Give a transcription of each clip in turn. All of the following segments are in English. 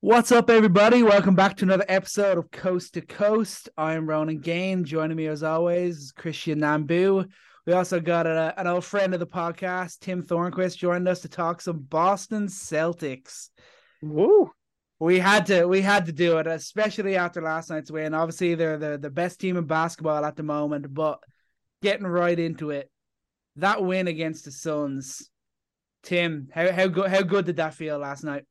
What's up, everybody? Welcome back to another episode of Coast to Coast. I'm Ronan Gain. Joining me, as always, is Christian Nambu. We also got a, an old friend of the podcast, Tim Thornquist, joined us to talk some Boston Celtics. Woo! We had to, we had to do it, especially after last night's win. Obviously, they're the, the best team in basketball at the moment, but getting right into it, that win against the Suns. Tim, how how good how good did that feel last night?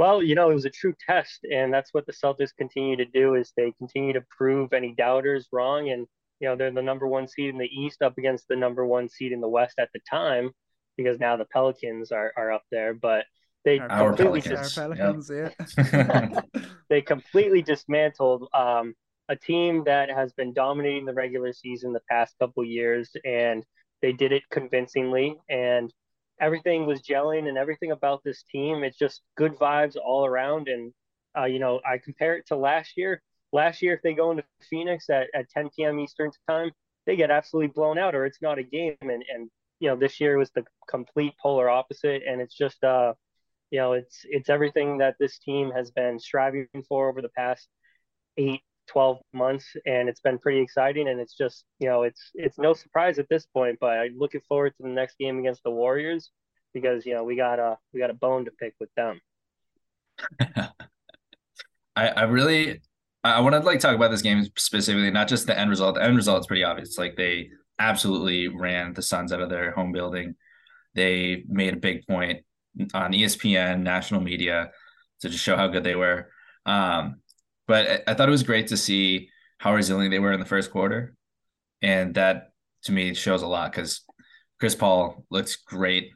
Well, you know, it was a true test, and that's what the Celtics continue to do is they continue to prove any doubters wrong. And, you know, they're the number one seed in the East up against the number one seed in the West at the time, because now the Pelicans are, are up there. But they Our completely Pelicans. just Our Pelicans, yeah. they completely dismantled um, a team that has been dominating the regular season the past couple years, and they did it convincingly. And everything was gelling, and everything about this team, it's just good vibes all around. And uh, you know, I compare it to last year. Last year, if they go into Phoenix at, at 10 p.m. Eastern time, they get absolutely blown out, or it's not a game. And and you know, this year was the complete polar opposite, and it's just uh you know it's it's everything that this team has been striving for over the past eight 12 months and it's been pretty exciting and it's just you know it's it's no surprise at this point but i'm looking forward to the next game against the warriors because you know we got a we got a bone to pick with them I, I really I want to like talk about this game specifically, not just the end result. The end result is pretty obvious. Like they absolutely ran the Suns out of their home building. They made a big point on ESPN, national media, to just show how good they were. Um, but I, thought it was great to see how resilient they were in the first quarter, and that to me shows a lot because Chris Paul looks great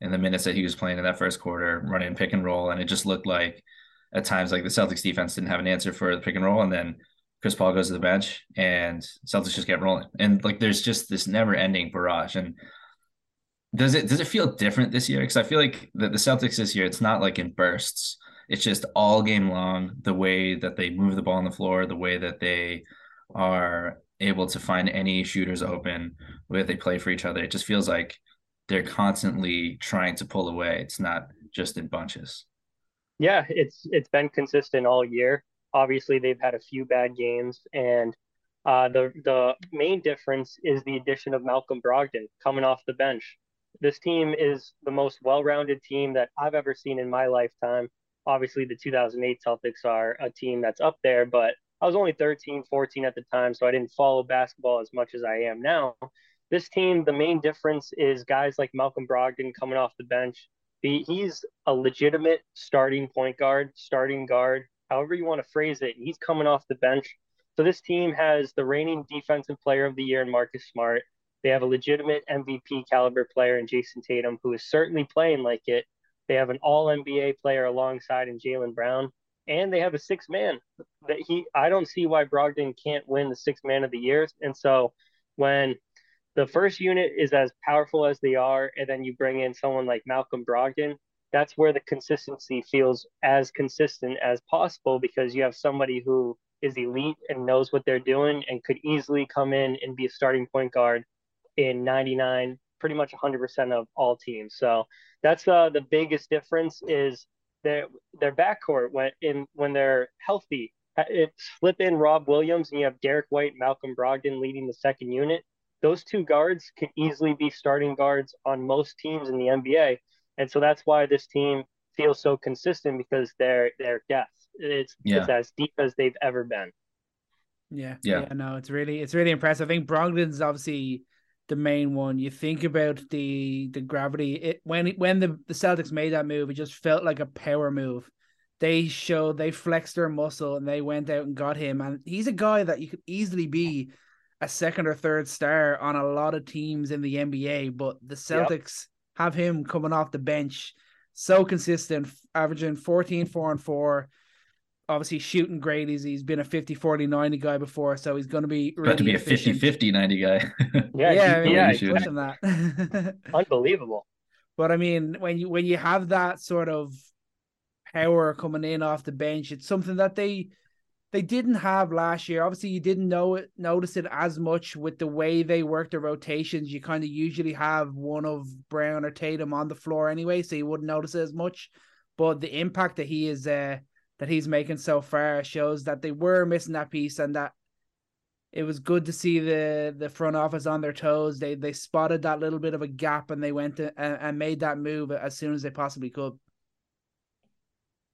in the minutes that he was playing in that first quarter, running pick and roll, and it just looked like at times like the Celtics defense didn't have an answer for the pick and roll, and then Chris Paul goes to the bench and Celtics just get rolling. And like there's just this never ending barrage. And does it does it feel different this year? Because I feel like the, the Celtics this year, it's not like in bursts. It's just all game long, the way that they move the ball on the floor, the way that they are able to find any shooters open, the way they play for each other. It just feels like they're constantly trying to pull away. It's not just in bunches. yeah it's it's been consistent all year obviously they've had a few bad games and uh, the the main difference is the addition of Malcolm Brogdon coming off the bench. This team is the most well-rounded team that I've ever seen in my lifetime. Obviously, the 2008 Celtics are a team that's up there, but I was only 13, 14 at the time, so I didn't follow basketball as much as I am now. This team, the main difference is guys like Malcolm Brogdon coming off the bench. He, he's a legitimate starting point guard, starting guard, however you want to phrase it. He's coming off the bench. So this team has the reigning defensive player of the year in Marcus Smart. They have a legitimate MVP caliber player in Jayson Tatum, who is certainly playing like it. They have an all NBA player alongside in Jaylen Brown. And they have a six man that he I don't see why Brogdon can't win the six man of the year. And so when the first unit is as powerful as they are, and then you bring in someone like Malcolm Brogdon, that's where the consistency feels as consistent as possible because you have somebody who is elite and knows what they're doing and could easily come in and be a starting point guard in 99 pretty much 100% of all teams so that's uh, the biggest difference is their their backcourt when in when they're healthy it slip in rob williams and you have derrick white malcolm brogdon leading the second unit those two guards can easily be starting guards on most teams in the nba and so that's why this team feels so consistent because they're they're depth it's Yeah. it's as deep as they've ever been Yeah, Yeah. yeah, no, it's really it's really impressive. I think Brogdon's obviously the main one. You think about the the gravity. It when when the, the Celtics made that move, it just felt like a power move. They showed they flexed their muscle and they went out and got him. And he's a guy that you could easily be a second or third star on a lot of teams in the NBA. But the Celtics have him coming off the bench, so consistent, averaging 14, 4 and 4 obviously shooting great. He's he's been a 50 40 90 guy before, so he's going to be really About to be a 50 50 90 guy. yeah Yeah, I mean, yeah he's should. pushing that. unbelievable but I mean, when you when you have that sort of power coming in off the bench, it's something that they they didn't have last year. Obviously, you didn't know it, notice it as much with the way they work the rotations. You kind of usually have one of Brown or Tatum on the floor anyway, so you wouldn't notice it as much. but the impact that he is uh, that he's making so far shows that they were missing that piece and that it was good to see the the front office on their toes. They they spotted that little bit of a gap and they went to, and, and made that move as soon as they possibly could.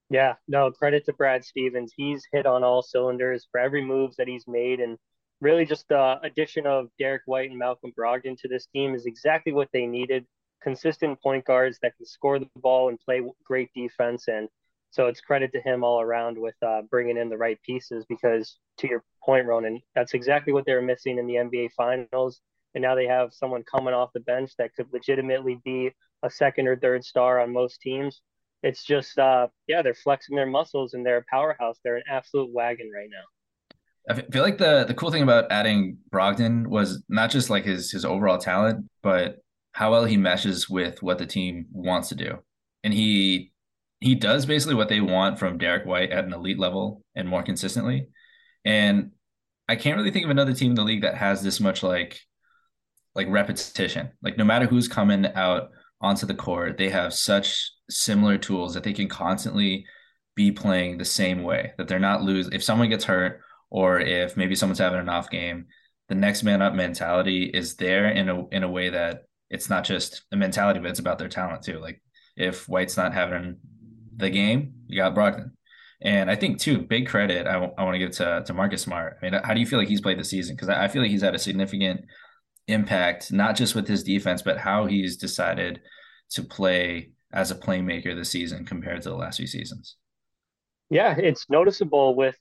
Yeah, no, credit to Brad Stevens. He's hit on all cylinders for every move that he's made. And really, just the addition of Derrick White and Malcolm Brogdon to this team is exactly what they needed. Consistent point guards that can score the ball and play great defense. And so it's credit to him all around with uh, bringing in the right pieces because, to your point, Ronan, that's exactly what they were missing in the NBA Finals. And now they have someone coming off the bench that could legitimately be a second or third star on most teams it's just uh yeah they're flexing their muscles and they're a powerhouse they're an absolute wagon right now I feel like the the cool thing about adding Brogdon was not just like his his overall talent, but how well he meshes with what the team wants to do. And he he does basically what they want from Derrick White at an elite level and more consistently. And I can't really think of another team in the league that has this much like like repetition. Like no matter who's coming out onto the court, they have such similar tools that they can constantly be playing the same way. That they're not lose if someone gets hurt or if maybe someone's having an off game, the next man up mentality is there in a in a way that it's not just a mentality, but it's about their talent too. Like if White's not having the game, you got Brogdon. And I think too, big credit I, w- I want to give to to Marcus Smart. I mean, how do you feel like he's played the season? Because I, I feel like he's had a significant impact, not just with his defense, but how he's decided to play as a playmaker this season compared to the last few seasons. Yeah, it's noticeable with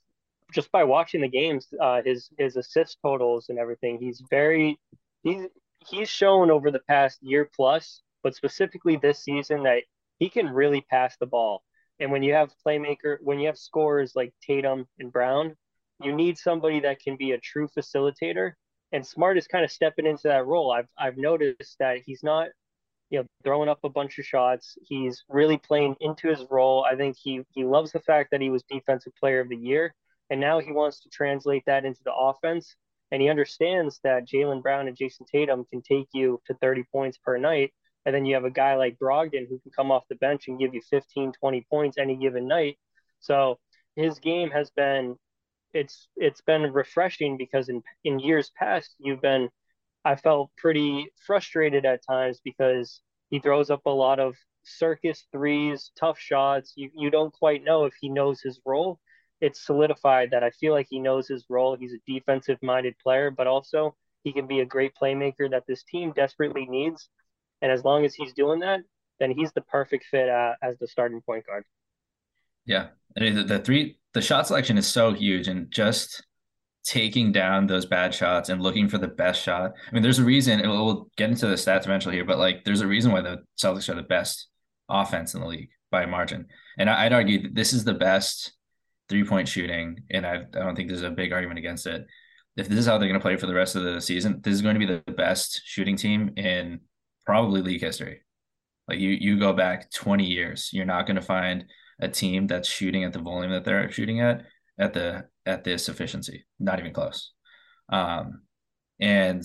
just by watching the games, uh, his his assist totals and everything. He's very he's he's shown over the past year plus, but specifically this season that he can really pass the ball. And when you have playmaker, when you have scorers like Tatum and Brown, you need somebody that can be a true facilitator. And Smart is kind of stepping into that role. I've I've noticed that he's not you know, throwing up a bunch of shots. He's really playing into his role. I think he he loves the fact that he was defensive player of the year, and now he wants to translate that into the offense. And he understands that Jaylen Brown and Jayson Tatum can take you to 30 points per night. And then you have a guy like Brogdon who can come off the bench and give you 15, 20 points any given night. So his game has been it's it's been refreshing because in in years past you've been I felt pretty frustrated at times because he throws up a lot of circus threes, tough shots. You you don't quite know if he knows his role. It's solidified that I feel like he knows his role. He's a defensive minded player, but also he can be a great playmaker that this team desperately needs. And as long as he's doing that, then he's the perfect fit uh, as the starting point guard. Yeah, the, the three the shot selection is so huge, and just taking down those bad shots and looking for the best shot. I mean, there's a reason, we'll get into the stats eventually here, but like there's a reason why the Celtics are the best offense in the league by a margin. And I'd argue that this is the best three point shooting. And I, I don't think there's a big argument against it. If this is how they're going to play for the rest of the season, this is going to be the best shooting team in probably league history. Like you, you go back 20 years, you're not going to find a team that's shooting at the volume that they're shooting at at the at this efficiency. Not even close. Um, and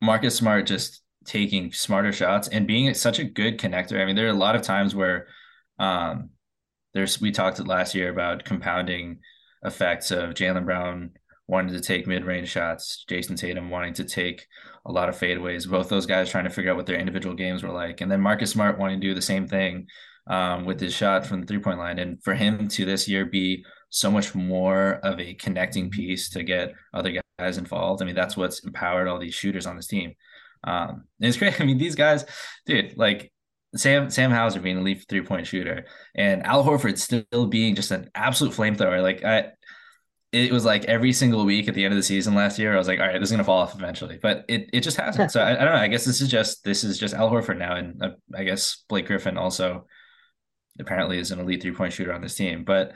Marcus Smart just taking smarter shots and being such a good connector. I mean, there are a lot of times where um, there's we talked last year about compounding effects of Jaylen Brown wanting to take mid-range shots, Jayson Tatum wanting to take a lot of fadeaways. Both those guys trying to figure out what their individual games were like, and then Marcus Smart wanting to do the same thing um, with his shot from the three-point line. And for him to this year be so much more of a connecting piece to get other guys involved. I mean, that's what's empowered all these shooters on this team. Um, it's great. I mean, these guys, dude, like Sam Sam Hauser being a elite three point shooter, and Al Horford still being just an absolute flamethrower. Like I, it was like every single week at the end of the season last year, I was like, all right, this is gonna fall off eventually, but it it just hasn't. So I, I don't know. I guess this is just this is just Al Horford now, and uh, I guess Blake Griffin also apparently is an elite three point shooter on this team, but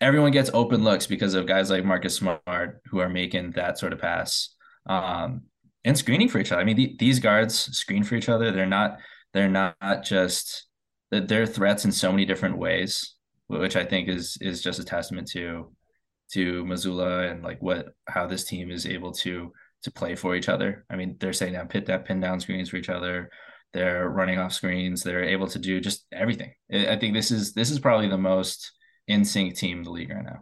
everyone gets open looks because of guys like Marcus Smart who are making that sort of pass um, and screening for each other. I mean, the, these guards screen for each other. They're not they're not just they're threats in so many different ways, which I think is is just a testament to to Mazzulla and like what how this team is able to to play for each other. I mean, they're setting down pit that pin down screens for each other. They're running off screens. They're able to do just everything. I think this is this is probably the most in sync team in the league right now.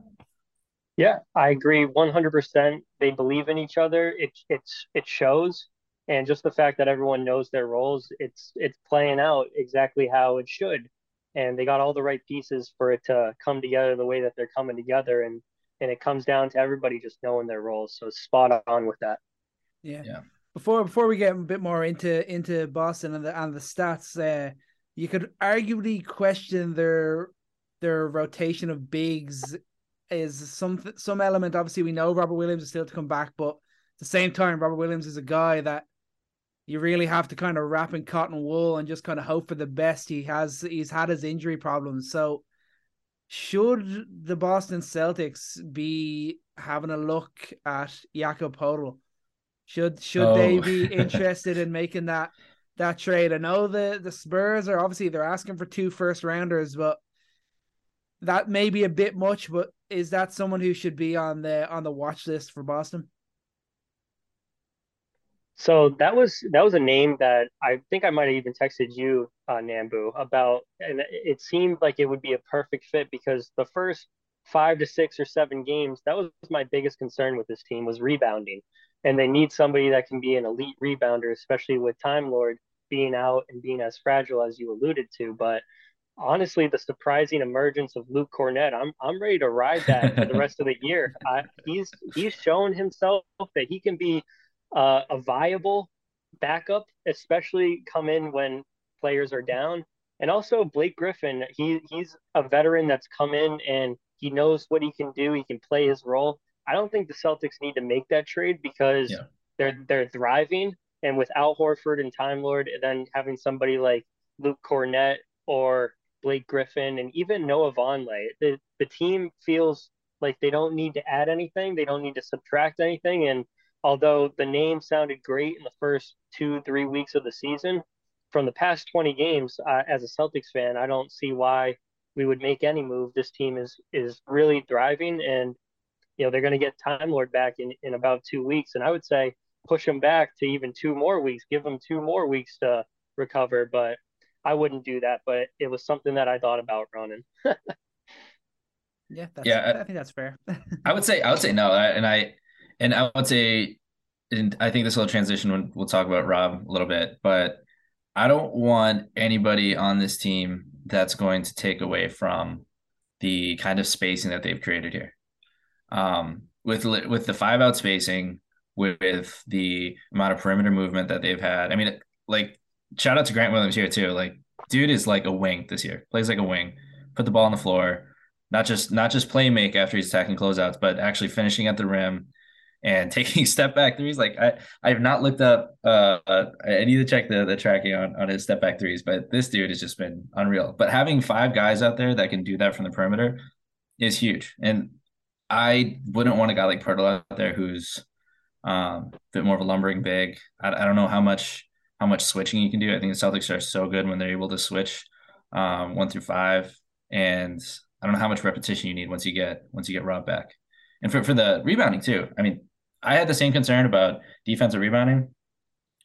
Yeah, I agree 100%. They believe in each other. It it's it shows and just the fact that everyone knows their roles, it's it's playing out exactly how it should. And they got all the right pieces for it to come together the way that they're coming together and and it comes down to everybody just knowing their roles. So spot on with that. Yeah. Yeah. Before before we get a bit more into into Boston and the and the stats, uh, you could arguably question their their rotation of bigs is some some element. Obviously, we know Robert Williams is still to come back, but at the same time, Robert Williams is a guy that you really have to kind of wrap in cotton wool and just kind of hope for the best. He has he's had his injury problems, so should the Boston Celtics be having a look at Jakob Poeltl? Should should oh. they be interested in making that that trade? I know the the Spurs are obviously they're asking for two first rounders, but that may be a bit much. But is that someone who should be on the on the watch list for Boston? So that was that was a name that I think I might have even texted you, uh, Nambu, about, and it seemed like it would be a perfect fit because the first five to six or seven games, that was my biggest concern with this team was rebounding, and they need somebody that can be an elite rebounder, especially with Time Lord being out and being as fragile as you alluded to. But honestly, the surprising emergence of Luke Kornet, I'm I'm ready to ride that for the rest of the year. I, he's he's shown himself that he can be uh, a viable backup, especially come in when players are down. And also Blake Griffin, he he's a veteran that's come in and he knows what he can do. He can play his role. I don't think the Celtics need to make that trade because yeah. they're they're thriving. And without Horford and Time Lord, and then having somebody like Luke Kornet or Blake Griffin and even Noah Vonleh, the, the team feels like they don't need to add anything. They don't need to subtract anything. And although the name sounded great in the first two, three weeks of the season, from the past 20 games, uh, as a Celtics fan, I don't see why we would make any move. This team is is really thriving, and you know they're going to get Time Lord back in in about two weeks, and I would say push them back to even two more weeks, give them two more weeks to recover. But I wouldn't do that. But it was something that I thought about running. yeah, yeah, I think that's fair. I would say I would say no, and I and I would say, and I think this will transition when we'll talk about Rob a little bit, but I don't want anybody on this team that's going to take away from the kind of spacing that they've created here. Um, with with the five out spacing, with the amount of perimeter movement that they've had. I mean, like shout out to Grant Williams here too. Like, dude is like a wing this year. Plays like a wing. Put the ball on the floor. Not just not just play make after he's attacking closeouts, but actually finishing at the rim and taking step back threes. Like I, I have not looked up. Uh, I need to check the the tracking on on his step back threes, but this dude has just been unreal. But having five guys out there that can do that from the perimeter is huge. And I wouldn't want a guy like Poeltl out there who's um, a bit more of a lumbering big. I, I don't know how much how much switching you can do. I think the Celtics are so good when they're able to switch um, one through five, and I don't know how much repetition you need once you get once you get Rob back. And for, for the rebounding too, I mean, I had the same concern about defensive rebounding,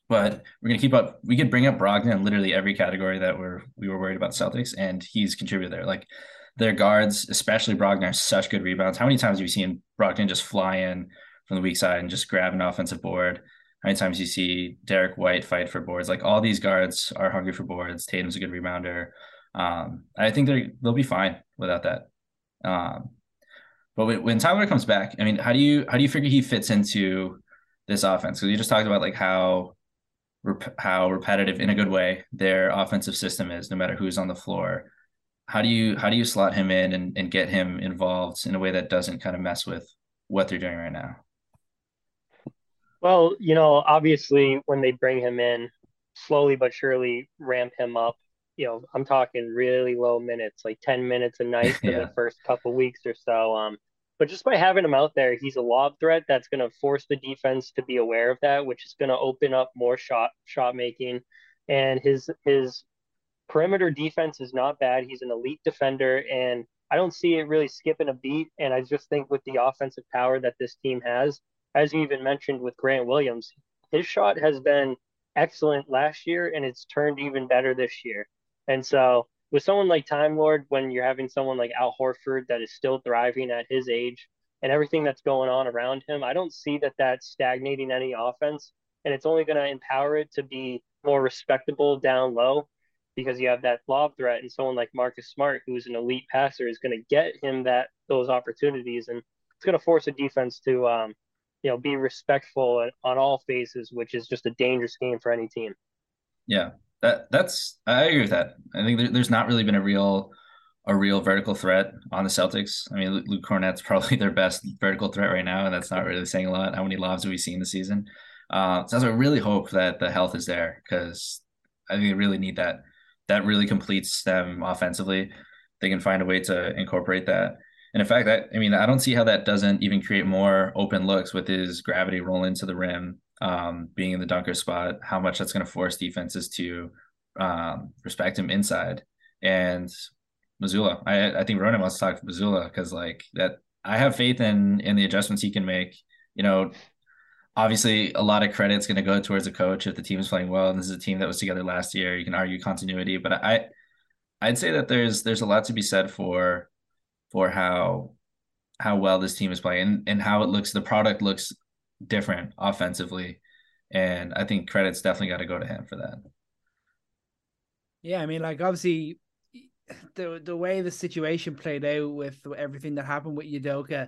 but we're gonna keep up. We could bring up Brogdon in literally every category that we're we were worried about Celtics, and he's contributed there. Like their guards, especially Brogdon, are such good rebounds. How many times have you seen Brogdon just fly in from the weak side and just grab an offensive board? How many times you see Derrick White fight for boards? Like all these guards are hungry for boards. Tatum's a good rebounder. Um, I think they they'll be fine without that. Um, but when Tyler comes back, I mean, how do you how do you figure he fits into this offense? Because you just talked about like how how repetitive in a good way their offensive system is, no matter who's on the floor. How do you how do you slot him in and, and get him involved in a way that doesn't kind of mess with what they're doing right now? Well, you know, obviously when they bring him in, slowly but surely ramp him up. You know, I'm talking really low minutes, like 10 minutes a night for yeah. the first couple weeks or so. Um, but just by having him out there, he's a lob threat that's going to force the defense to be aware of that, which is going to open up more shot shot making. And his his perimeter defense is not bad. He's an elite defender, and I don't see it really skipping a beat. And I just think with the offensive power that this team has, as you even mentioned with Grant Williams, his shot has been excellent last year and it's turned even better this year. And so with someone like Time Lord, when you're having someone like Al Horford that is still thriving at his age and everything that's going on around him, I don't see that that's stagnating any offense. And it's only going to empower it to be more respectable down low because you have that lob threat and someone like Marcus Smart, who's an elite passer, is going to get him that those opportunities, and it's going to force a defense to, um, you know, be respectful on all phases, which is just a dangerous game for any team. Yeah, that that's I agree with that. I think there, there's not really been a real a real vertical threat on the Celtics. I mean, Luke Kornet's probably their best vertical threat right now, and that's not really saying a lot. How many lobs have we seen this season? Uh, so I really hope that the health is there because I think they really need that that really completes them offensively. They can find a way to incorporate that. And in fact, that I mean, I don't see how that doesn't even create more open looks with his gravity rolling to the rim, um, being in the dunker spot. How much that's going to force defenses to um, respect him inside. And Mazzulla, I, I think Ronan wants to talk to Mazzulla because like that. I have faith in in the adjustments he can make. You know, obviously a lot of credit's going to go towards the coach if the team is playing well and this is a team that was together last year you can argue continuity but i i'd say that there's there's a lot to be said for for how how well this team is playing and, and how it looks the product looks different offensively and i think credit's definitely got to go to him for that yeah i mean like obviously the the way the situation played out with everything that happened with Udoka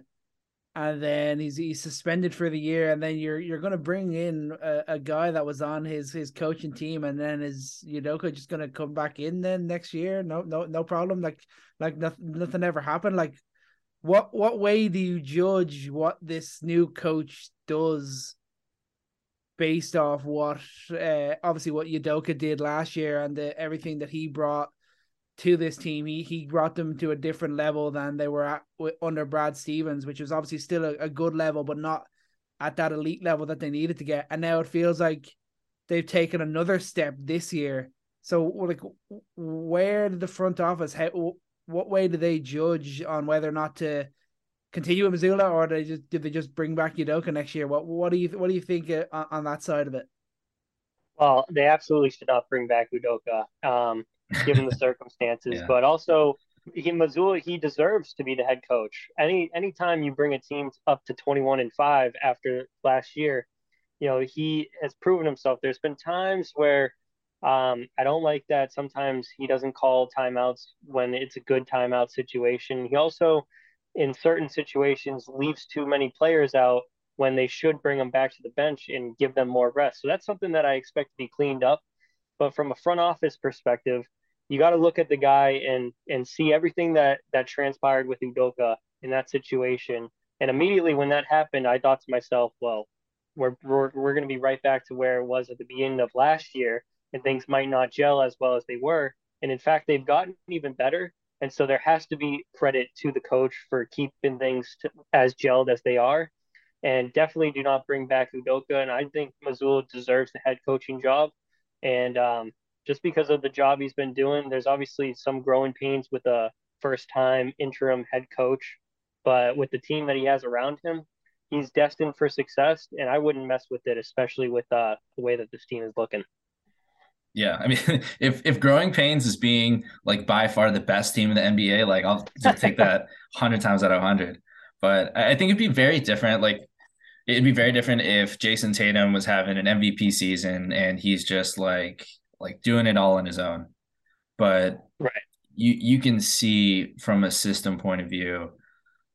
and then he's he's suspended for the year, and then you're you're to bring in a, a, guy that was on his his coaching team, and then is Udoka just to come back in then next year? No, no, no problem. Like like nothing nothing ever happened. Like what what way do you judge what this new coach does? Based off what, uh, obviously, what Udoka did last year and the, everything that he brought to this team. He he brought them to a different level than they were at under Brad Stevens, which was obviously still a, a good level, but not at that elite level that they needed to get. And now it feels like they've taken another step this year. So like, where did the front office? How, what way do they judge on whether or not to continue with Mazzulla, or they just did they just bring back Udoka next year? What what do you what do you think uh, on, on that side of it? Well, they absolutely should not bring back Udoka. Um, given the circumstances. yeah. But also, he, Mazzulla, he deserves to be the head coach. Any anytime you bring a team up to 21 and five after last year, you know he has proven himself. There's been times where um, I don't like that. Sometimes he doesn't call timeouts when it's a good timeout situation. He also, in certain situations, leaves too many players out when they should bring them back to the bench and give them more rest. So that's something that I expect to be cleaned up. But from a front office perspective, you got to look at the guy and and see everything that that transpired with Udoka in that situation. And immediately when that happened, I thought to myself, well, we're we're, we're going to be right back to where it was at the beginning of last year, and things might not gel as well as they were. And in fact, they've gotten even better. And so there has to be credit to the coach for keeping things to, as gelled as they are. And definitely do not bring back Udoka. And I think Mazzulla deserves the head coaching job. And um, just because of the job he's been doing. There's obviously some growing pains with a first time interim head coach, but with the team that he has around him, he's destined for success. And I wouldn't mess with it, especially with uh, the way that this team is looking. Yeah, I mean, if if Growing Pains is being like by far the best team in the NBA, like I'll take that hundred times out of hundred. But I think it'd be very different. Like it'd be very different if Jayson Tatum was having an MVP season and he's just like like doing it all on his own. But right. you you can see from a system point of view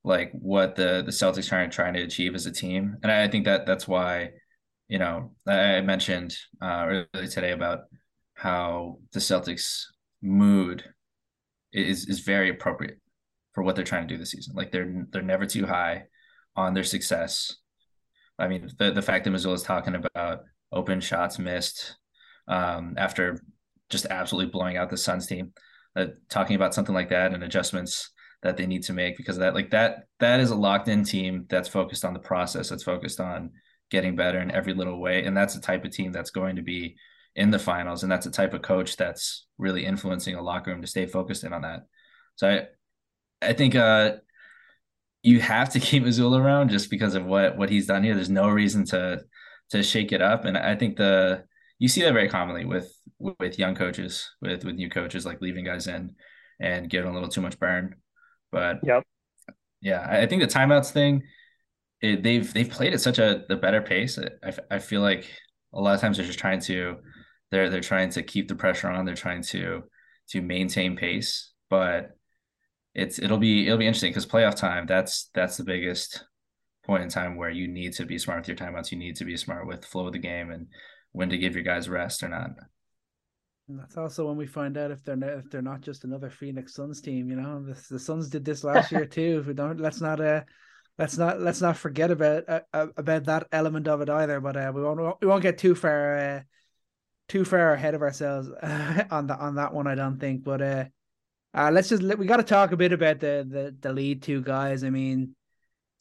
like what the the Celtics are trying to achieve as a team. And I think that that's why, you know, I mentioned uh, earlier today about how the Celtics mood is is very appropriate for what they're trying to do this season. Like they're they're never too high on their success. I mean, the the fact that Mazzulla is talking about open shots missed, um, after just absolutely blowing out the Suns team. Uh, talking about something like that and adjustments that they need to make because of that, like that, that is a locked in team that's focused on the process, that's focused on getting better in every little way, and that's the type of team that's going to be in the finals, and that's the type of coach that's really influencing a locker room to stay focused in on that. So I, I think uh, you have to keep Mazzulla around just because of what what he's done here. There's no reason to to shake it up, and I think the you see that very commonly with with young coaches, with with new coaches like leaving guys in and giving a little too much burn. But yep. yeah, I think the timeouts thing, it, they've they've played at such a the better pace. I, I feel like a lot of times they're just trying to they're they're trying to keep the pressure on. They're trying to to maintain pace, but it's it'll be it'll be interesting because playoff time that's that's the biggest point in time where you need to be smart with your timeouts. You need to be smart with flow of the game and when to give your guys rest or not. And that's also when we find out if they're not, if they're not just another Phoenix Suns team. You know, the, the Suns did this last year too. If we don't, let's not uh, let's not let's not forget about uh, uh about that element of it either. But uh, we won't we won't get too far uh, too far ahead of ourselves on the on that one. I don't think. But uh, uh let's just we got to talk a bit about the the the lead two guys. I mean,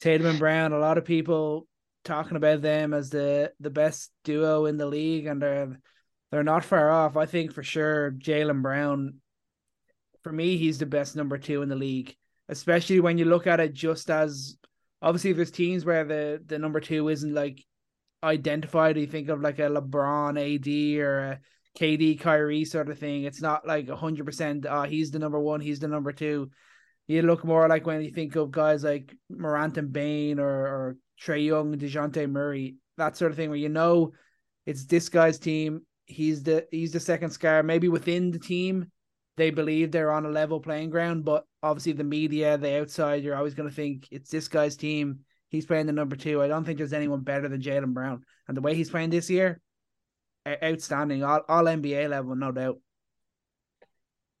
Tatum and Brown. A lot of people talking about them as the the best duo in the league, and they're they're not far off. I think for sure Jaylen Brown, for me, he's the best number two in the league, especially when you look at it just as obviously there's teams where the the number two isn't like identified. You think of like a LeBron AD or a KD Kyrie sort of thing. It's not like hundred percent. Uh, he's the number one. He's the number two. You look more like when you think of guys like Morant and Bane or, or Trae Young, Dejounte Murray, that sort of thing, where you know it's this guy's team. He's the he's the second scar. Maybe within the team, they believe they're on a level playing ground, but obviously the media, the outside, you're always going to think it's this guy's team. He's playing the number two. I don't think there's anyone better than Jaylen Brown, and the way he's playing this year, outstanding, all, all NBA level, no doubt.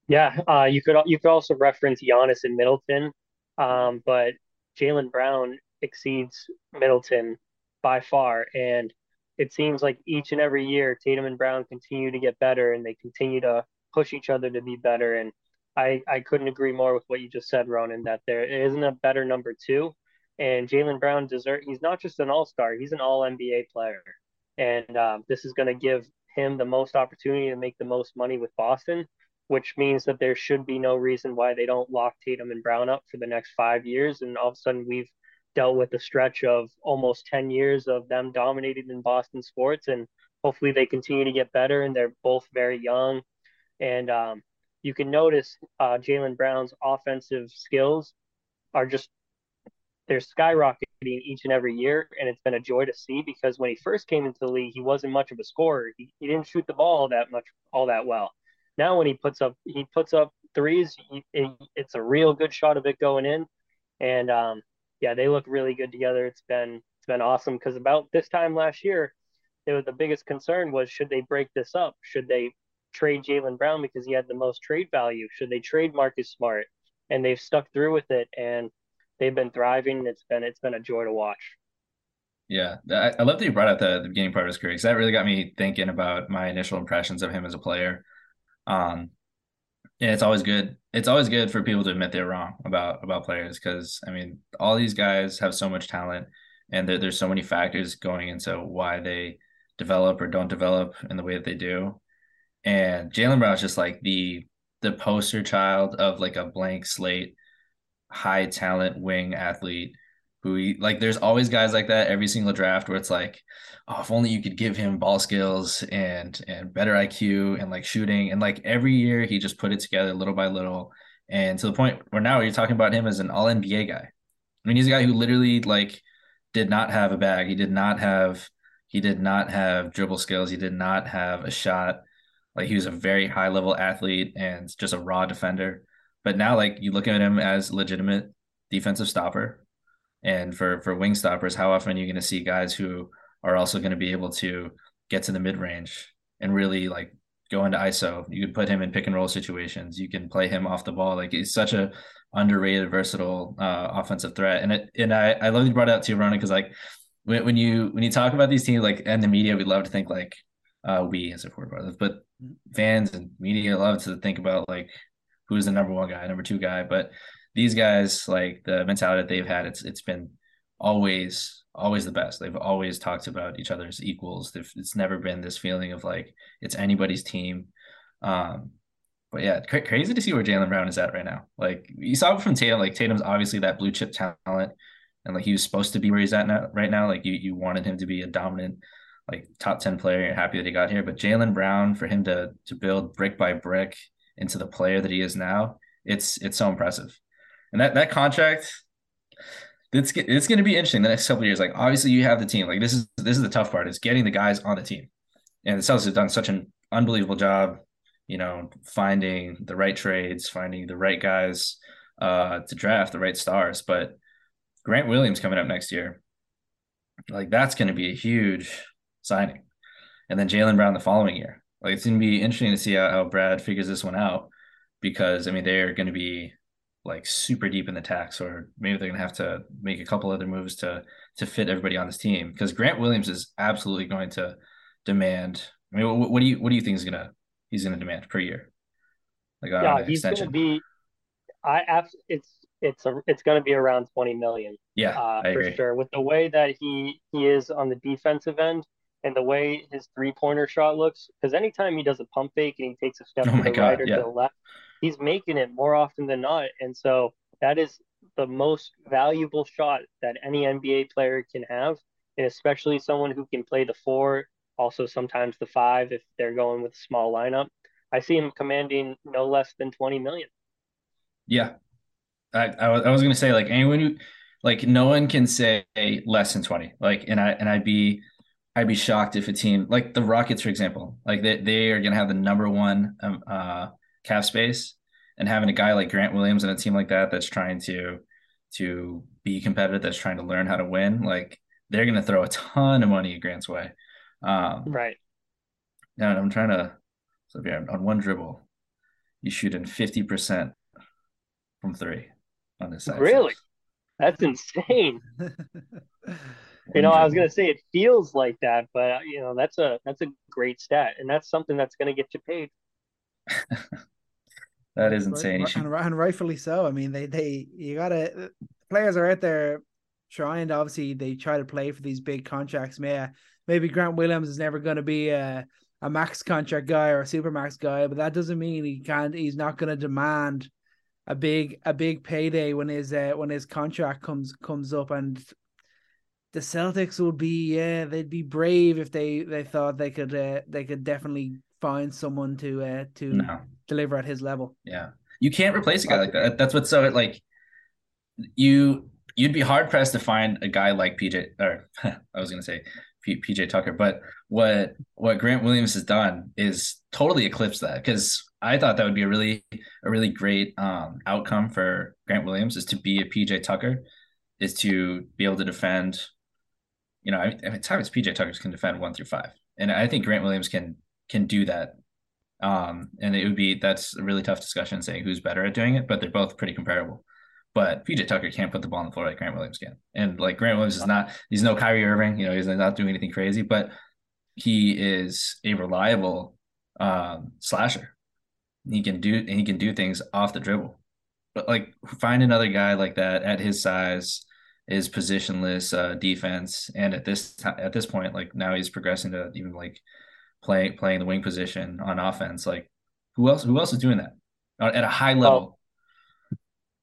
Yeah, uh, you could you could also reference Giannis and Middleton, um, but Jaylen Brown exceeds Middleton by far. And it seems like each and every year, Tatum and Brown continue to get better and they continue to push each other to be better. And I, I couldn't agree more with what you just said, Ronan, that there isn't a better number two. And Jaylen Brown deserve he's not just an all star, he's an all NBA player. And um, this is going to give him the most opportunity to make the most money with Boston, which means that there should be no reason why they don't lock Tatum and Brown up for the next five years. And all of a sudden, we've dealt with a stretch of almost 10 years of them dominating in Boston sports. And hopefully they continue to get better. And they're both very young. And um, you can notice uh, Jaylen Brown's offensive skills are just, they're skyrocketing each and every year. And it's been a joy to see because when he first came into the league, he wasn't much of a scorer. He, he didn't shoot the ball that much, all that well. Now when he puts up, he puts up threes, he, it, it's a real good shot of it going in. And um, yeah, they look really good together. It's been it's been awesome because about this time last year, it was the biggest concern was should they break this up? Should they trade Jaylen Brown because he had the most trade value? Should they trade Marcus Smart? And they've stuck through with it, and they've been thriving. It's been it's been a joy to watch. Yeah, I, I love that you brought up the, the beginning part of his career because that really got me thinking about my initial impressions of him as a player. Um, yeah, it's always good. It's always good for people to admit they're wrong about about players because I mean, all these guys have so much talent, and there, there's so many factors going into why they develop or don't develop in the way that they do. And Jaylen Brown is just like the the poster child of like a blank slate, high talent wing athlete who like there's always guys like that every single draft where it's like oh if only you could give him ball skills and and better IQ and like shooting and like every year he just put it together little by little and to the point where now you're talking about him as an all NBA guy. I mean he's a guy who literally like did not have a bag. He did not have he did not have dribble skills. He did not have a shot. Like he was a very high level athlete and just a raw defender. But now like you look at him as legitimate defensive stopper and for for wing stoppers, how often are you going to see guys who are also going to be able to get to the mid range and really like go into ISO? You can put him in pick and roll situations. You can play him off the ball. Like he's such a underrated, versatile uh, offensive threat. And it and I I love you brought it out too, Ronan, because like when, when you when you talk about these teams like and the media, we love to think like uh, we as a four brothers, but fans and media love to think about like who's the number one guy, number two guy, but these guys, like the mentality that they've had, it's it's been always always the best. They've always talked about each other's equals. It's never been this feeling of like it's anybody's team. Um, but yeah, cra- crazy to see where Jaylen Brown is at right now. Like you saw from Tatum. Like Tatum's obviously that blue chip talent, and like he was supposed to be where he's at now, right now. Like you, you wanted him to be a dominant like top 10 player. You're happy that he got here. But Jaylen Brown, for him to to build brick by brick into the player that he is now, it's it's so impressive. And that that contract, it's it's going to be interesting the next couple years. Like obviously you have the team. Like this is this is the tough part is getting the guys on the team. And the Celtics have done such an unbelievable job, you know, finding the right trades, finding the right guys uh, to draft, the right stars. But Grant Williams coming up next year, like that's going to be a huge signing. And then Jaylen Brown the following year. Like it's going to be interesting to see how, how Brad figures this one out because I mean they're going to be like super deep in the tax, or maybe they're going to have to make a couple other moves to to fit everybody on this team because Grant Williams is absolutely going to demand. I mean, what, what do you what do you think is gonna he's gonna demand per year? Like yeah, he's extension? gonna be. I it's it's a it's gonna be around twenty million. Yeah, uh, for agree. sure. With the way that he he is on the defensive end and the way his three pointer shot looks, because anytime he does a pump fake and he takes a step oh to the God, right or yeah. to the left, he's making it more often than not, and so that is the most valuable shot that any NBA player can have, and especially someone who can play the four also sometimes the five if they're going with a small lineup. I see him commanding no less than 20 million. Yeah. I, I, I was going to say like anyone who like no one can say less than 20 like and I and I'd be I'd be shocked if a team like the Rockets for example like they, they are going to have the number one um, uh cap space and having a guy like Grant Williams and a team like that that's trying to to be competitive that's trying to learn how to win like they're going to throw a ton of money at Grant's way um, right. Now I'm trying to. So yeah, on one dribble, you shoot in fifty percent from three on this side. Really? That's insane. you know, I was gonna say it feels like that, but uh, you know, that's a that's a great stat, and that's something that's gonna get you paid. that is insane. And, and rightfully so. I mean, they they you gotta uh, players are out there trying to obviously they try to play for these big contracts. May uh, maybe Grant Williams is never going to be a, a max contract guy or a super max guy, but that doesn't mean he can't. He's not going to demand a big a big payday when his uh, when his contract comes comes up and the Celtics would be yeah they'd be brave if they they thought they could uh, they could definitely find someone to uh, to no. deliver at his level. Yeah, you can't replace a guy like that. That's what's so like you you'd be hard pressed to find a guy like PJ or I was gonna say P- PJ Tucker. But what what Grant Williams has done is totally eclipsed that because I thought that would be a really a really great um, outcome for Grant Williams is to be a PJ Tucker, is to be able to defend. You know, I mean, at times PJ Tuckers can defend one through five, and I think Grant Williams can can do that. Um, and it would be that's a really tough discussion saying who's better at doing it, but they're both pretty comparable. But PJ Tucker can't put the ball on the floor like Grant Williams can. And like Grant Williams is not, he's no Kyrie Irving, you know, he's not doing anything crazy, but he is a reliable um, slasher. He can do and he can do things off the dribble. But like find another guy like that at his size, his positionless uh, defense, and at this t- at this point, like now he's progressing to even like playing playing the wing position on offense. Like who else who else is doing that at a high level?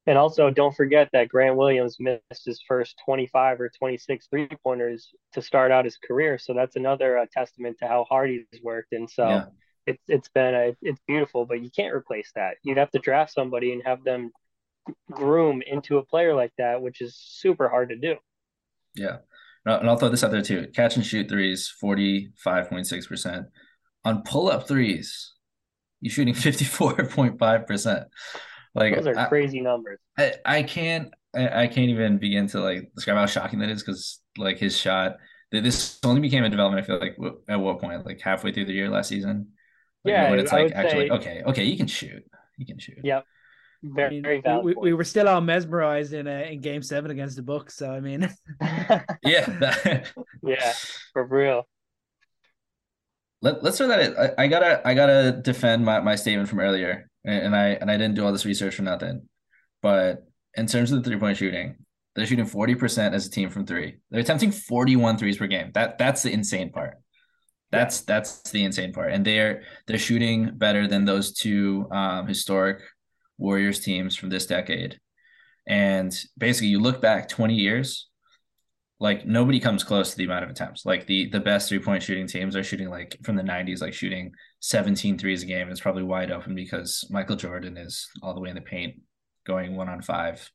And also, don't forget that Grant Williams missed his first 25 or 26 three pointers to start out his career. So that's another uh, testament to how hard he's worked. And so yeah. it's it's been a, it's beautiful, but you can't replace that. You'd have to draft somebody and have them groom into a player like that, which is super hard to do. Yeah. And I'll throw this out there too. Catch and shoot threes, 45.6%. On pull up threes, you're shooting 54.5%. Like those are I, crazy numbers. I, I can't I, I can't even begin to like describe how shocking that is because like his shot this only became a development. I feel like at what point, like halfway through the year last season. Like, yeah, when it's like actually say, okay, okay, you can shoot, you can shoot. Yep. Very, I mean, very we, we, were still all mesmerized in uh, in game seven against the Bucks. So I mean, yeah, yeah, for real. Let, let's throw that in. I, I, gotta I gotta defend my, my statement from earlier and I and I didn't do all this research for nothing. But in terms of the three point shooting, they're shooting 40% as a team from three. They're attempting 41 threes per game. That that's the insane part. That's that's the insane part. And they're they're shooting better than those two um, historic Warriors teams from this decade. And basically you look back 20 years, like nobody comes close to the amount of attempts. Like the the best three point shooting teams are shooting like from the 90s, like shooting 17 threes a game. It's probably wide open because Michael Jordan is all the way in the paint, going one on 5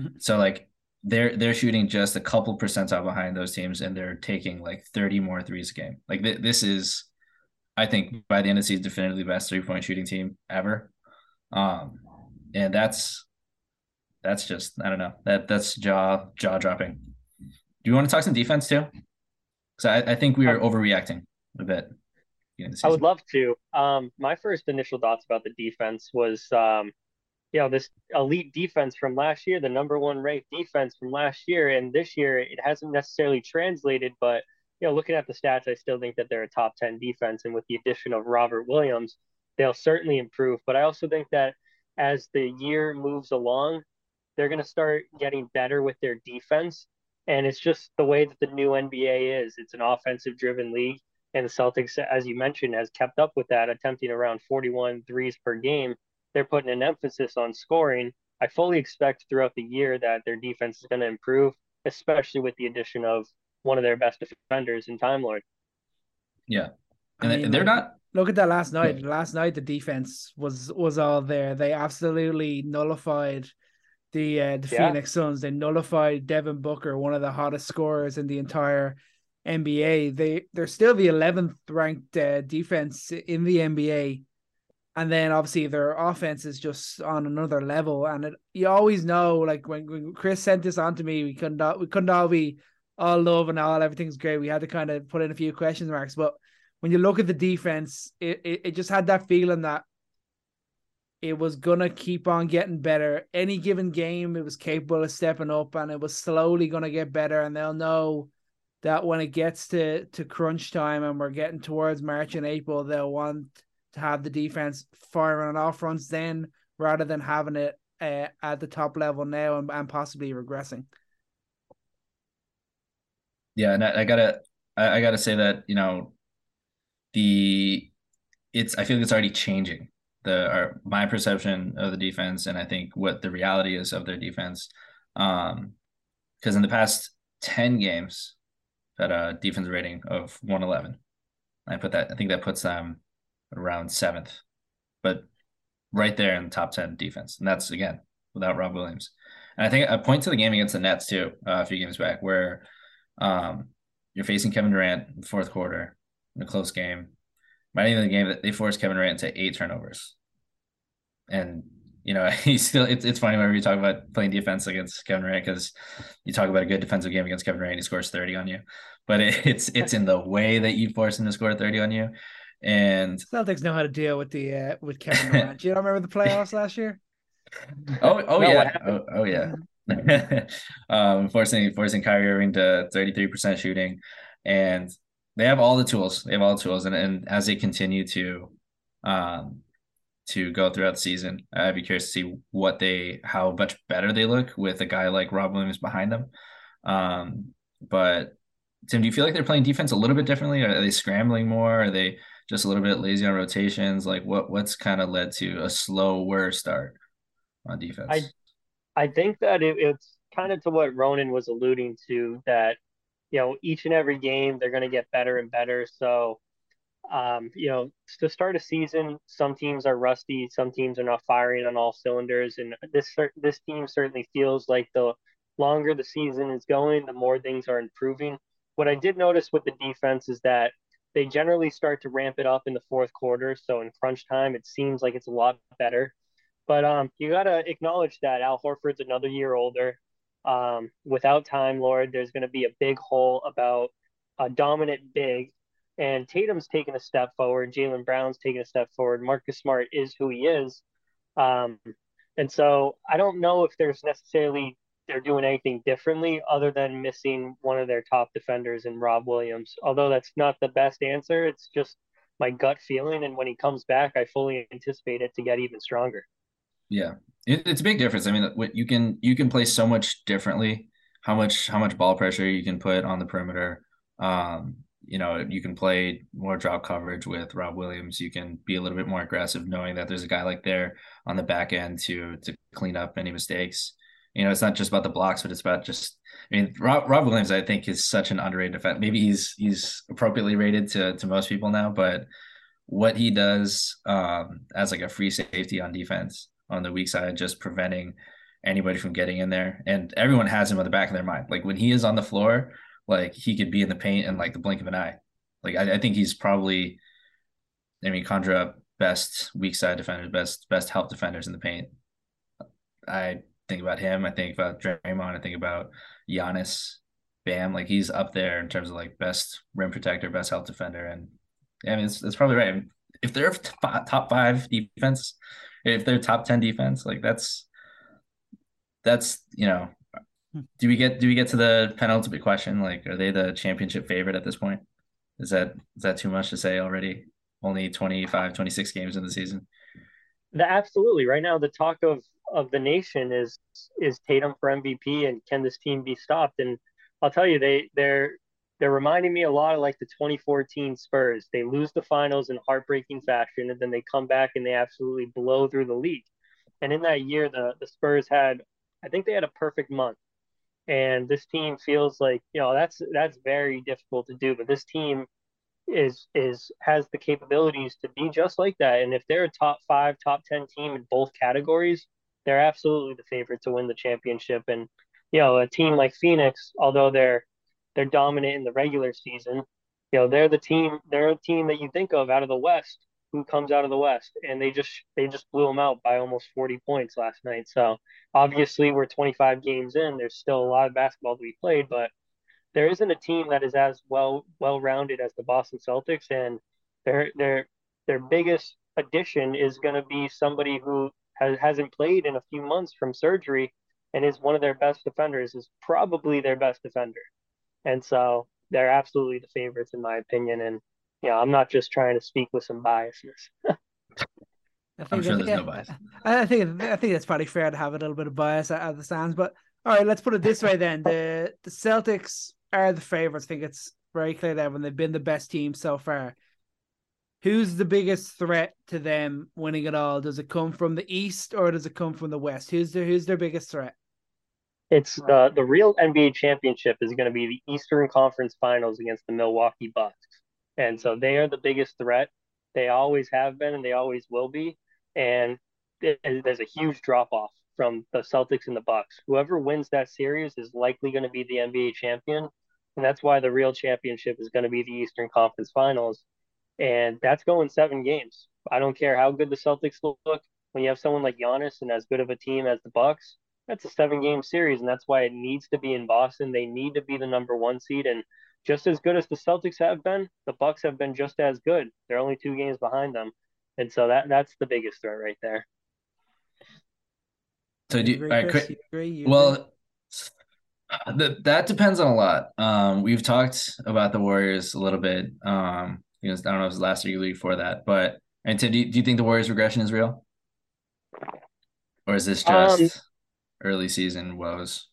mm-hmm. So like they're they're shooting just a couple percentile behind those teams, and they're taking like 30 more threes a game. Like th- this is, I think by the end of the season, definitively best three point shooting team ever. Um, and that's that's just I don't know that that's jaw jaw dropping. Do you want to talk some defense too? Because I, I think we are overreacting a bit. I would love to. Um, my first initial thoughts about the defense was, um, you know, this elite defense from last year, the number one ranked defense from last year, and this year it hasn't necessarily translated. But you know, looking at the stats, I still think that they're a top ten defense, and with the addition of Robert Williams, they'll certainly improve. But I also think that as the year moves along, they're going to start getting better with their defense and it's just the way that the new NBA is. It's an offensive driven league. And the Celtics, as you mentioned, has kept up with that, attempting around 41 threes per game. They're putting an emphasis on scoring. I fully expect throughout the year that their defense is going to improve, especially with the addition of one of their best defenders in Time Lord. Yeah. And I mean, they're not look at that last night. Last night the defense was was all there. They absolutely nullified the uh, the yeah. Phoenix Suns. They nullified Devin Booker, one of the hottest scorers in the entire NBA. They they're still the 11th ranked uh, defense in the NBA, and then obviously their offense is just on another level. And it, you always know, like when, when Chris sent this on to me, we couldn't all, we couldn't all be all love and all everything's great. We had to kind of put in a few question marks, but when you look at the defense, it, it, it just had that feeling that it was gonna keep on getting better. Any given game, it was capable of stepping up, and it was slowly gonna get better. And they'll know that when it gets to to crunch time and we're getting towards March and April, they'll want to have the defense firing on all fronts then, rather than having it uh, at the top level now and, and possibly regressing. Yeah, and I, I gotta I, I gotta say that you know the it's I feel like it's already changing the our, my perception of the defense and I think what the reality is of their defense. Um, because in the past 10 games, that a defense rating of 111. I put that, I think that puts them around seventh, but right there in the top 10 defense. And that's again without Rob Williams. And I think I point to the game against the Nets too, uh, a few games back, where um, you're facing Kevin Durant in the fourth quarter in a close game by the end of the game that they forced Kevin Durant to eight turnovers. And you know, he's still it's it's funny whenever you talk about playing defense against Kevin Durant because you talk about a good defensive game against Kevin Durant, he scores 30 on you. But it, it's it's in the way that you force him to score 30 on you. And Celtics know how to deal with the uh, with Kevin Durant. Do you remember the playoffs last year? Oh oh yeah. Oh, oh yeah. um forcing forcing Kyrie Irving to 33% shooting and they have all the tools. They have all the tools, and and as they continue to, um, to go throughout the season, I'd be curious to see what they how much better they look with a guy like Rob Williams behind them. Um, but Tim, do you feel like they're playing defense a little bit differently? Are they scrambling more? Are they just a little bit lazy on rotations? Like what what's kind of led to a slower start on defense? I I think that it, it's kind of to what Ronan was alluding to that you know, each and every game they're going to get better and better. So, um, you know, to start a season, some teams are rusty, some teams are not firing on all cylinders, and this this team certainly feels like the longer the season is going, the more things are improving. What I did notice with the defense is that they generally start to ramp it up in the fourth quarter. So in crunch time, it seems like it's a lot better. But um, you got to acknowledge that Al Horford's another year older. Um, without Time Lord, there's going to be a big hole about a dominant big. And Tatum's taken a step forward. Jaylen Brown's taken a step forward. Marcus Smart is who he is. Um, and so I don't know if there's necessarily they're doing anything differently other than missing one of their top defenders in Rob Williams. Although that's not the best answer, it's just my gut feeling. And when he comes back, I fully anticipate it to get even stronger. Yeah, it, it's a big difference. I mean, what you can you can play so much differently. How much how much ball pressure you can put on the perimeter. Um, you know, you can play more drop coverage with Rob Williams. You can be a little bit more aggressive, knowing that there's a guy like there on the back end to to clean up any mistakes. You know, it's not just about the blocks, but it's about just. I mean, Rob, Rob Williams, I think, is such an underrated defense. Maybe he's he's appropriately rated to to most people now, but what he does um, as like a free safety on defense on the weak side, just preventing anybody from getting in there, and everyone has him on the back of their mind. Like when he is on the floor, like he could be in the paint in like the blink of an eye. Like I, I think he's probably, I mean, conjure up best weak side defenders, best best help defenders in the paint. I think about him. I think about Draymond. I think about Giannis, Bam. Like he's up there in terms of like best rim protector, best help defender, and I mean, it's, it's probably right. If they're top five defense, if they're top ten defense, like that's that's you know, hmm. do we get do we get to the penultimate question? Like, are they the championship favorite at this point? Is that is that too much to say already? Only 25, 26 games in the season. The, absolutely. Right now, the talk of of the nation is is Tatum for MVP and can this team be stopped? And I'll tell you, they they're they're reminding me a lot of like the 2014 Spurs. They lose the finals in heartbreaking fashion, and then they come back and they absolutely blow through the league. And in that year, the the Spurs had, I think they had a perfect month. And this team feels like you know that's that's very difficult to do. But this team is is has the capabilities to be just like that. And if they're a top five, top ten team in both categories, they're absolutely the favorite to win the championship. And you know, a team like Phoenix, although they're they're dominant in the regular season. You know, they're the team. They're a team that you think of out of the West who comes out of the West, and they just they just blew them out by almost 40 points last night. So obviously, we're 25 games in. There's still a lot of basketball to be played, but there isn't a team that is as well well rounded as the Boston Celtics, and their their their biggest addition is going to be somebody who has, hasn't played in a few months from surgery and is one of their best defenders. Is probably their best defender. And so they're absolutely the favorites in my opinion. And you know, I'm not just trying to speak with some biasness. I think I'm sure there's no bias. I think I think it's probably fair to have a little bit of bias at the stands, but all right, let's put it this way then: the the Celtics are the favorites. I think it's very clear that when they've been the best team so far. Who's the biggest threat to them winning it all? Does it come from the East or does it come from the West? Who's their who's their biggest threat? It's the the real NBA championship is going to be the Eastern Conference Finals against the Milwaukee Bucks, and so they are the biggest threat. They always have been, and they always will be. And it, there's a huge drop off from the Celtics and the Bucks. Whoever wins that series is likely going to be the NBA champion, and that's why the real championship is going to be the Eastern Conference Finals, and that's going seven games. I don't care how good the Celtics look. When you have someone like Giannis and as good of a team as the Bucks, that's a seven game series, and that's why it needs to be in Boston. They need to be the number one seed, and just as good as the Celtics have been, the Bucks have been just as good. They're only two games behind them, and so that that's the biggest threat right there. So do you, agree, Chris, you agree, you well, that that depends on a lot. Um, we've talked about the Warriors a little bit. Um, you know, I don't know if it was last year league for that, but and Tim, do you, do you think the Warriors regression is real, or is this just? Um, early season woes?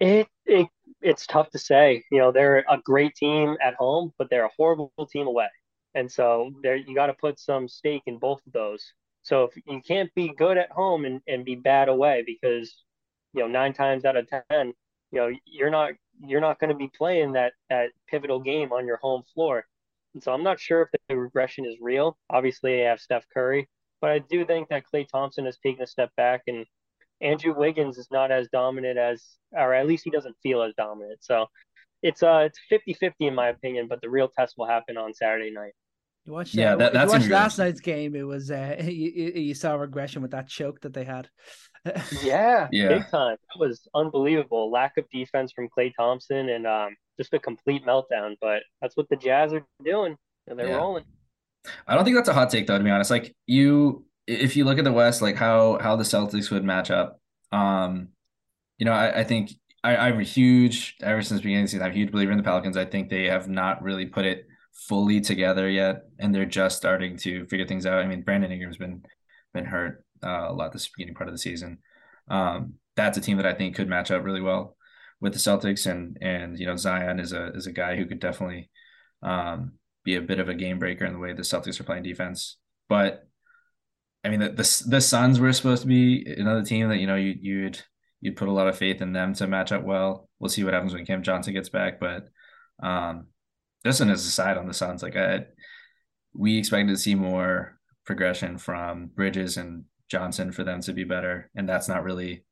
It, it it's tough to say. You know, they're a great team at home, but they're a horrible team away. And so there you got to put some stake in both of those. So if you can't be good at home and, and be bad away because you know nine times out of ten, you know you're not you're not going to be playing that that pivotal game on your home floor. And so I'm not sure if the regression is real. Obviously, they have Steph Curry, but I do think that Klay Thompson has taken a step back and Andrew Wiggins is not as dominant as, or at least he doesn't feel as dominant. So it's uh it's 50-50 in my opinion, but the real test will happen on Saturday night. You watched, yeah, that, that's you watched last night's game. It was uh, you, you saw regression with that choke that they had. yeah, yeah, big time. That was unbelievable. Lack of defense from Klay Thompson and um, just a complete meltdown. But that's what the Jazz are doing, and they're yeah. rolling. I don't think that's a hot take, though. To be honest, like you, if you look at the West, like how how the Celtics would match up, um, you know, I, I think I, I'm a huge ever since beginning of the season. I'm a huge believer in the Pelicans. I think they have not really put it fully together yet, and they're just starting to figure things out. I mean, Brandon Ingram's been been hurt uh, a lot this beginning part of the season. Um, that's a team that I think could match up really well with the Celtics, and and you know Zion is a is a guy who could definitely um, be a bit of a game breaker in the way the Celtics are playing defense. But I mean, the, the the Suns were supposed to be another team that you know you you'd you'd put a lot of faith in them to match up well. We'll see what happens when Cam Johnson gets back, but um, this one is aside on the Suns. Like I, we expected to see more progression from Bridges and Johnson for them to be better, and that's not really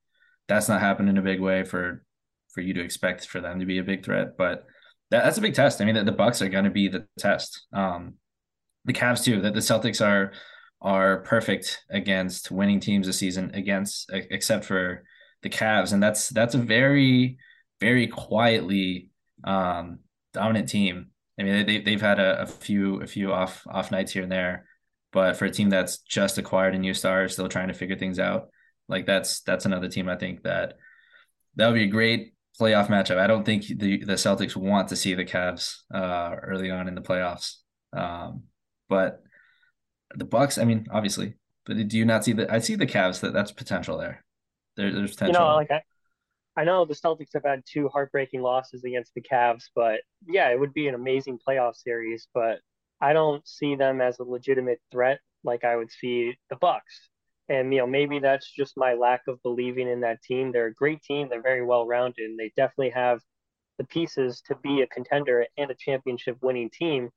that's not happened in a big way for for you to expect for them to be a big threat. But that, that's a big test. I mean, the, the Bucks are going to be the test. Um, the Cavs too. That the Celtics are are perfect against winning teams this season against except for the Cavs, and that's that's a very very quietly um, dominant team. I mean, they they've had a, a few a few off off nights here and there, but for a team that's just acquired a new star, still trying to figure things out, like that's that's another team I think that that would be a great playoff matchup. I don't think the the Celtics want to see the Cavs uh, early on in the playoffs, um, but the Bucks. I mean, obviously, but do you not see the? I see the Cavs that that's potential there. there there's potential. You know, like I, I know the Celtics have had two heartbreaking losses against the Cavs, but yeah, it would be an amazing playoff series. But I don't see them as a legitimate threat like I would see the Bucks. And you know, maybe that's just my lack of believing in that team. They're a great team. They're very well rounded, and they definitely have the pieces to be a contender and a championship winning team.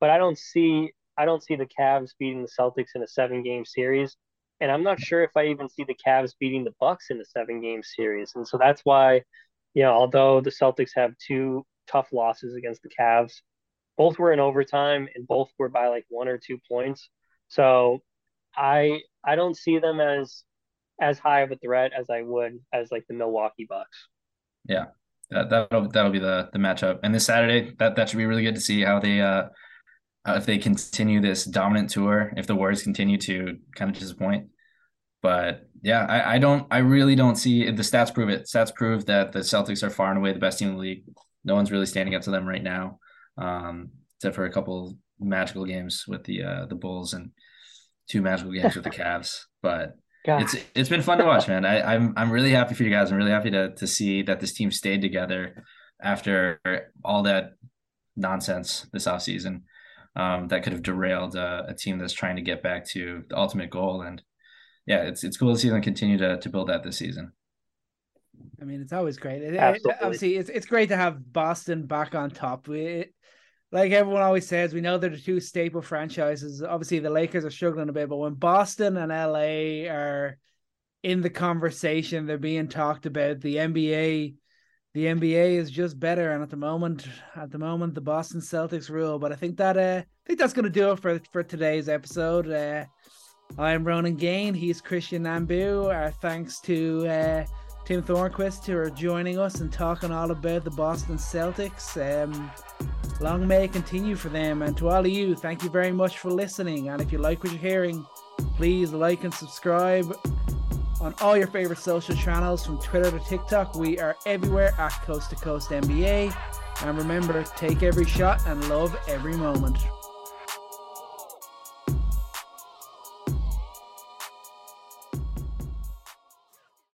But I don't see I don't see the Cavs beating the Celtics in a seven game series. And I'm not sure if I even see the Cavs beating the Bucks in a seven game series. And so that's why, you know, although the Celtics have two tough losses against the Cavs, both were in overtime and both were by like one or two points. So I I don't see them as as high of a threat as I would as like the Milwaukee Bucks. Yeah. That that'll that'll be the the matchup. And this Saturday, that that should be really good to see how they uh uh, if they continue this dominant tour, if the Warriors continue to kind of disappoint. But yeah, I, I don't, I really don't see the stats prove it. Stats prove that the Celtics are far and away the best team in the league. No one's really standing up to them right now, um, except for a couple magical games with the uh, the Bulls and two magical games with the Cavs. But God. it's it's been fun to watch, man. I, I'm I'm really happy for you guys. I'm really happy to to see that this team stayed together after all that nonsense this offseason um, that could have derailed uh, a team that's trying to get back to the ultimate goal. And yeah, it's it's cool to see them continue to to build that this season. I mean, it's always great. It, it, obviously, it's it's great to have Boston back on top. We, like everyone always says, we know they're the two staple franchises. Obviously, the Lakers are struggling a bit, but when Boston and LA are in the conversation, they're being talked about. The NBA the NBA is just better, and at the moment, at the moment, the Boston Celtics rule. But I think that uh, I think that's going to do it for for today's episode. Uh, I'm Ronan Gain. He's Christian Nambu. Our thanks to uh, Tim Thornquist who are joining us and talking all about the Boston Celtics. Um, long may it continue for them, and to all of you, thank you very much for listening. And if you like what you're hearing, please like and subscribe on all your favorite social channels from Twitter to TikTok. We are everywhere at Coast to Coast NBA. And remember, take every shot and love every moment.